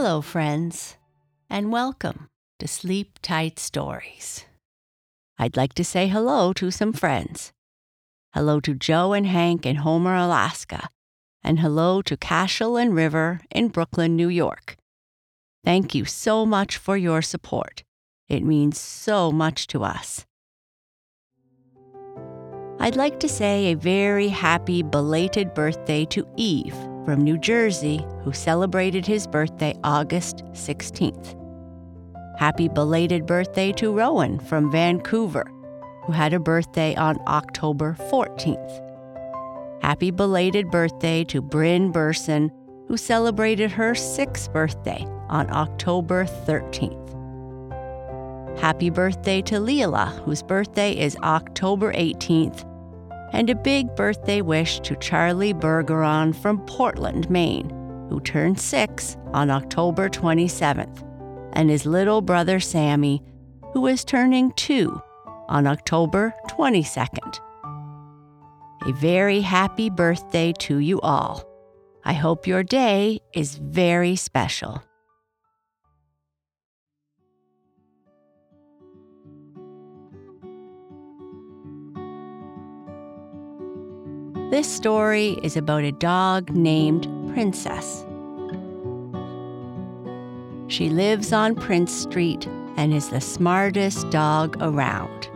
Hello, friends, and welcome to Sleep Tight Stories. I'd like to say hello to some friends. Hello to Joe and Hank in Homer, Alaska, and hello to Cashel and River in Brooklyn, New York. Thank you so much for your support. It means so much to us. I'd like to say a very happy belated birthday to Eve from New Jersey, who celebrated his birthday August 16th. Happy belated birthday to Rowan from Vancouver, who had a birthday on October 14th. Happy belated birthday to Bryn Burson, who celebrated her sixth birthday on October 13th. Happy birthday to Leela, whose birthday is October 18th. And a big birthday wish to Charlie Bergeron from Portland, Maine, who turned six on October 27th, and his little brother Sammy, who is turning two on October 22nd. A very happy birthday to you all. I hope your day is very special. This story is about a dog named Princess. She lives on Prince Street and is the smartest dog around.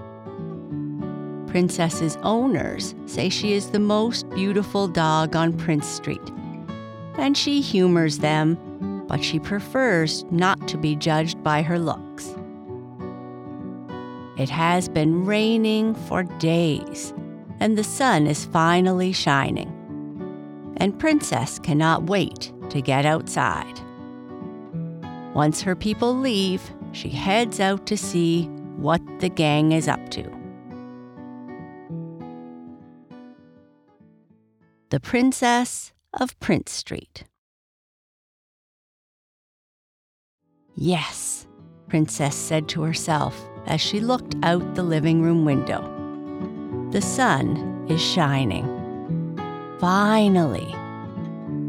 Princess's owners say she is the most beautiful dog on Prince Street, and she humors them, but she prefers not to be judged by her looks. It has been raining for days and the sun is finally shining. And Princess cannot wait to get outside. Once her people leave, she heads out to see what the gang is up to. The Princess of Prince Street. Yes, Princess said to herself as she looked out the living room window. The sun is shining. Finally.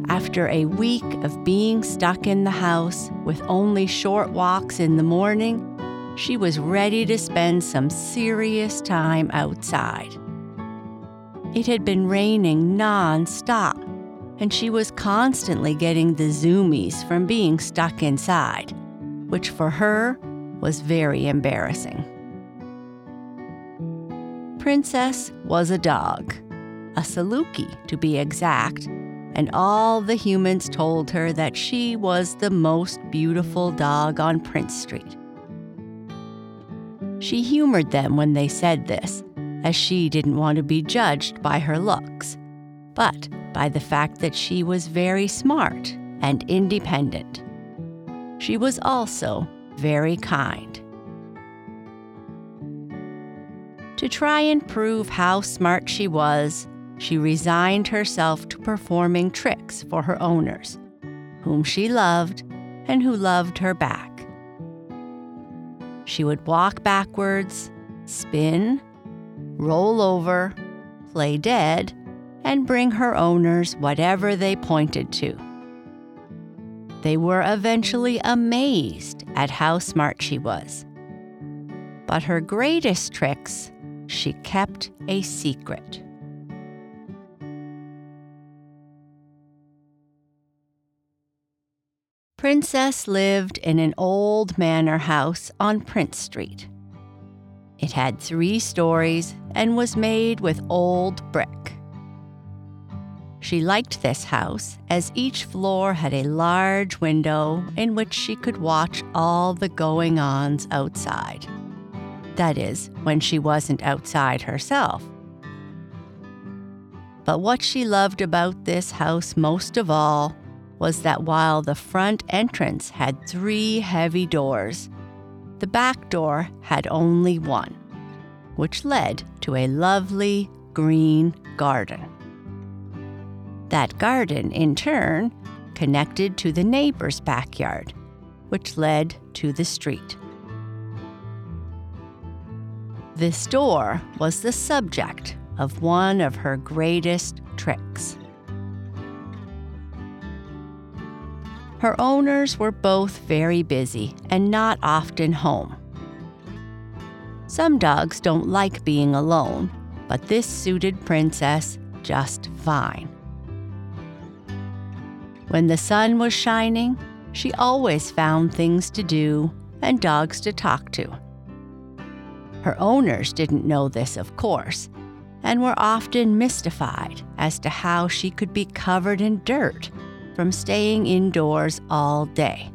After a week of being stuck in the house with only short walks in the morning, she was ready to spend some serious time outside. It had been raining non-stop, and she was constantly getting the zoomies from being stuck inside, which for her was very embarrassing. Princess was a dog, a Saluki to be exact, and all the humans told her that she was the most beautiful dog on Prince Street. She humored them when they said this, as she didn't want to be judged by her looks, but by the fact that she was very smart and independent. She was also very kind. To try and prove how smart she was, she resigned herself to performing tricks for her owners, whom she loved and who loved her back. She would walk backwards, spin, roll over, play dead, and bring her owners whatever they pointed to. They were eventually amazed at how smart she was. But her greatest tricks she kept a secret. Princess lived in an old manor house on Prince Street. It had three stories and was made with old brick. She liked this house as each floor had a large window in which she could watch all the going ons outside. That is, when she wasn't outside herself. But what she loved about this house most of all was that while the front entrance had three heavy doors, the back door had only one, which led to a lovely green garden. That garden, in turn, connected to the neighbor's backyard, which led to the street. This door was the subject of one of her greatest tricks. Her owners were both very busy and not often home. Some dogs don't like being alone, but this suited Princess just fine. When the sun was shining, she always found things to do and dogs to talk to. Her owners didn't know this, of course, and were often mystified as to how she could be covered in dirt from staying indoors all day.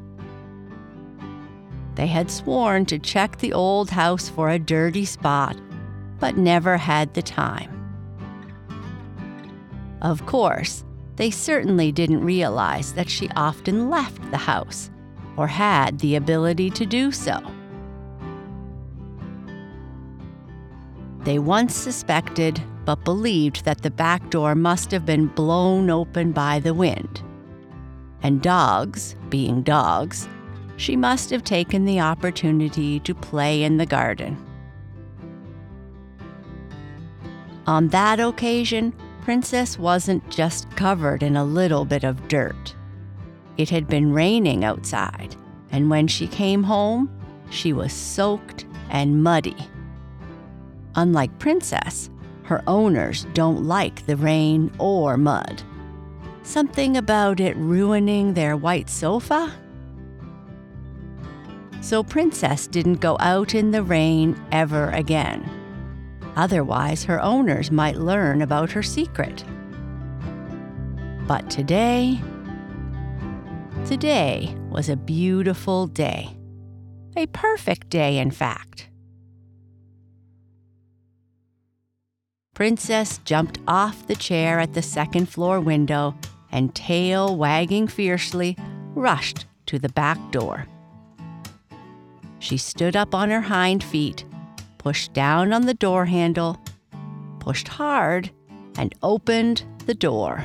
They had sworn to check the old house for a dirty spot, but never had the time. Of course, they certainly didn't realize that she often left the house or had the ability to do so. They once suspected but believed that the back door must have been blown open by the wind. And dogs, being dogs, she must have taken the opportunity to play in the garden. On that occasion, Princess wasn't just covered in a little bit of dirt. It had been raining outside, and when she came home, she was soaked and muddy. Unlike Princess, her owners don't like the rain or mud. Something about it ruining their white sofa? So Princess didn't go out in the rain ever again. Otherwise, her owners might learn about her secret. But today, today was a beautiful day. A perfect day, in fact. Princess jumped off the chair at the second floor window and, tail wagging fiercely, rushed to the back door. She stood up on her hind feet pushed down on the door handle, pushed hard, and opened the door.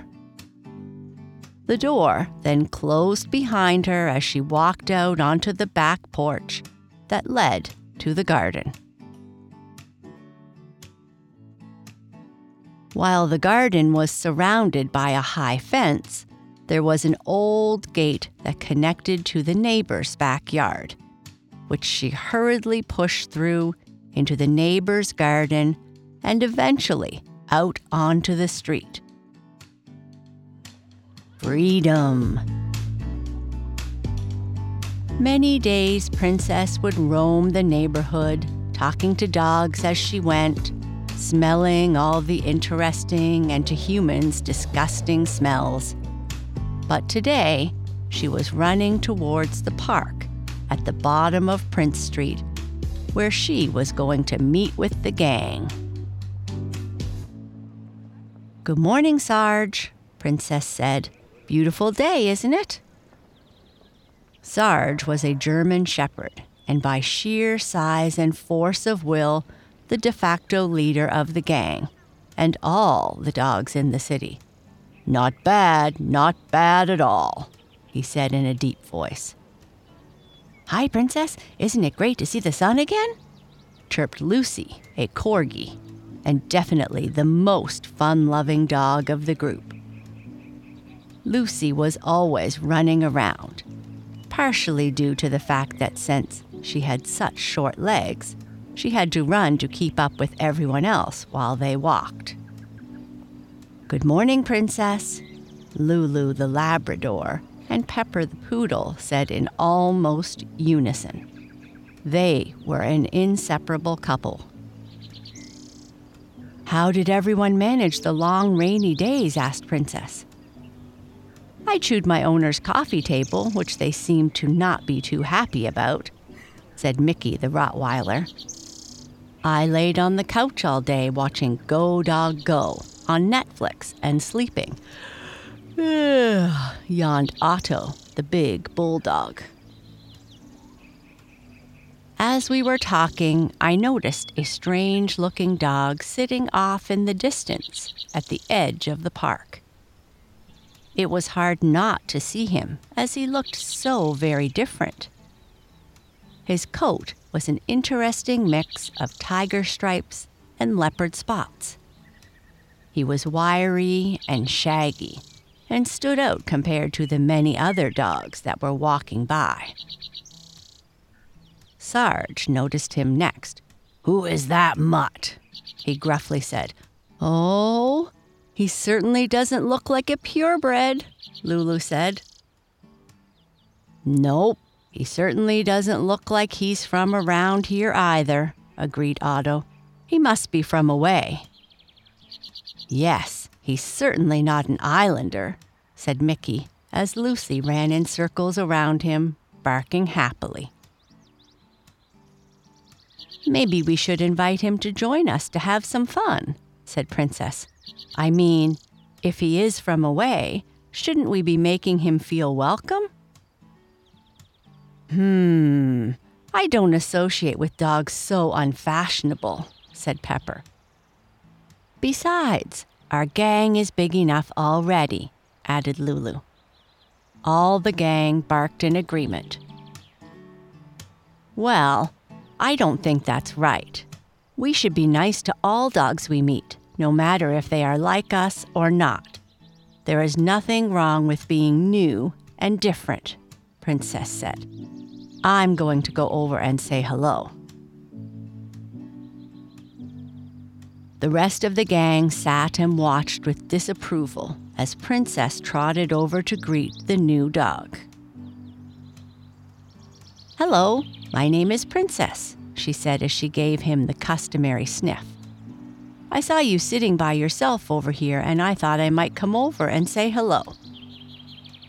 The door then closed behind her as she walked out onto the back porch that led to the garden. While the garden was surrounded by a high fence, there was an old gate that connected to the neighbor's backyard, which she hurriedly pushed through into the neighbor's garden, and eventually out onto the street. Freedom. Many days, Princess would roam the neighborhood, talking to dogs as she went, smelling all the interesting and to humans disgusting smells. But today, she was running towards the park at the bottom of Prince Street where she was going to meet with the gang. Good morning, Sarge, Princess said. Beautiful day, isn't it? Sarge was a German shepherd, and by sheer size and force of will, the de facto leader of the gang, and all the dogs in the city. Not bad, not bad at all, he said in a deep voice. Hi, Princess. Isn't it great to see the sun again? chirped Lucy, a corgi, and definitely the most fun loving dog of the group. Lucy was always running around, partially due to the fact that since she had such short legs, she had to run to keep up with everyone else while they walked. Good morning, Princess, Lulu the Labrador and Pepper the poodle said in almost unison. They were an inseparable couple. How did everyone manage the long rainy days? asked Princess. I chewed my owner's coffee table, which they seemed to not be too happy about, said Mickey the Rottweiler. I laid on the couch all day watching Go Dog Go on Netflix and sleeping. yawned Otto, the big bulldog. As we were talking, I noticed a strange looking dog sitting off in the distance at the edge of the park. It was hard not to see him, as he looked so very different. His coat was an interesting mix of tiger stripes and leopard spots. He was wiry and shaggy, and stood out compared to the many other dogs that were walking by. Sarge noticed him next. Who is that mutt? He gruffly said. Oh, he certainly doesn't look like a purebred, Lulu said. Nope, he certainly doesn't look like he's from around here either, agreed Otto. He must be from away. Yes, he's certainly not an islander, said Mickey as Lucy ran in circles around him, barking happily. Maybe we should invite him to join us to have some fun, said Princess. I mean, if he is from away, shouldn't we be making him feel welcome? Hmm, I don't associate with dogs so unfashionable, said Pepper. Besides, our gang is big enough already, added Lulu. All the gang barked in agreement. Well, I don't think that's right. We should be nice to all dogs we meet, no matter if they are like us or not. There is nothing wrong with being new and different, Princess said. I'm going to go over and say hello. The rest of the gang sat and watched with disapproval as Princess trotted over to greet the new dog. Hello, my name is Princess, she said as she gave him the customary sniff. I saw you sitting by yourself over here, and I thought I might come over and say hello.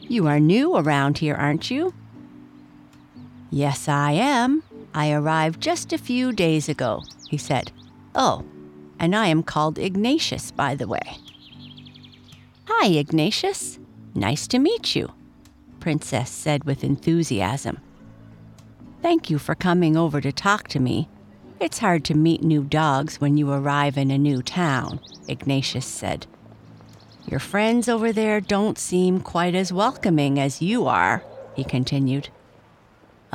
You are new around here, aren't you? Yes, I am. I arrived just a few days ago, he said. Oh, and I am called Ignatius, by the way. Hi, Ignatius. Nice to meet you, Princess said with enthusiasm. Thank you for coming over to talk to me. It's hard to meet new dogs when you arrive in a new town, Ignatius said. Your friends over there don't seem quite as welcoming as you are, he continued.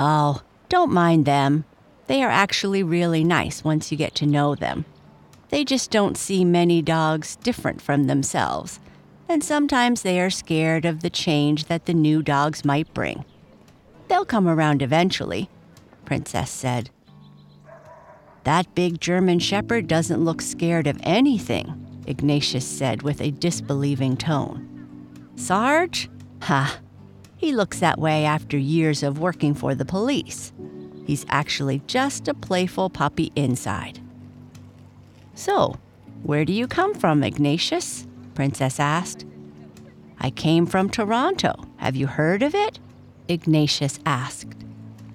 Oh, don't mind them. They are actually really nice once you get to know them. They just don't see many dogs different from themselves, and sometimes they are scared of the change that the new dogs might bring. They'll come around eventually, Princess said. That big German shepherd doesn't look scared of anything, Ignatius said with a disbelieving tone. Sarge? Ha! He looks that way after years of working for the police. He's actually just a playful puppy inside. So, where do you come from, Ignatius? Princess asked. I came from Toronto. Have you heard of it? Ignatius asked.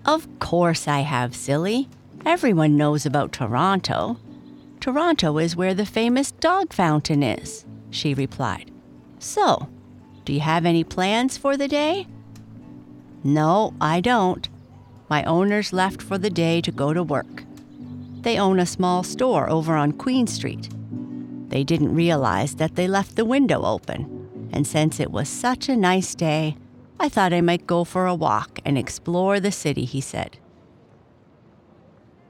Of course I have, silly. Everyone knows about Toronto. Toronto is where the famous dog fountain is, she replied. So, do you have any plans for the day? No, I don't. My owners left for the day to go to work. They own a small store over on Queen Street. They didn't realize that they left the window open, and since it was such a nice day, I thought I might go for a walk and explore the city, he said.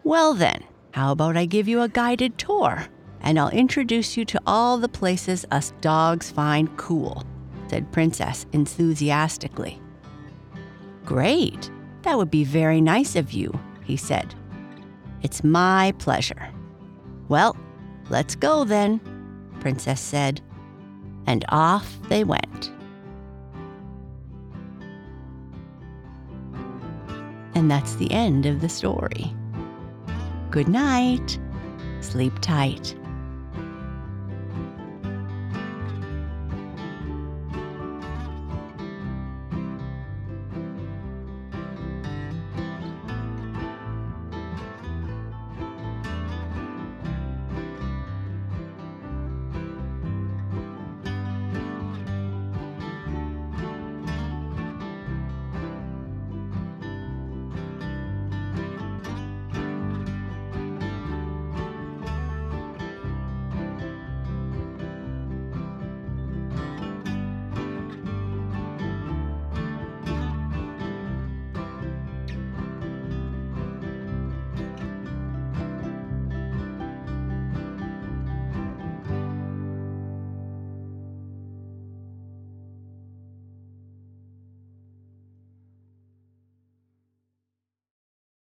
Well, then, how about I give you a guided tour and I'll introduce you to all the places us dogs find cool, said Princess enthusiastically. Great, that would be very nice of you, he said. It's my pleasure. Well, let's go then, Princess said, and off they went. And that's the end of the story. Good night. Sleep tight.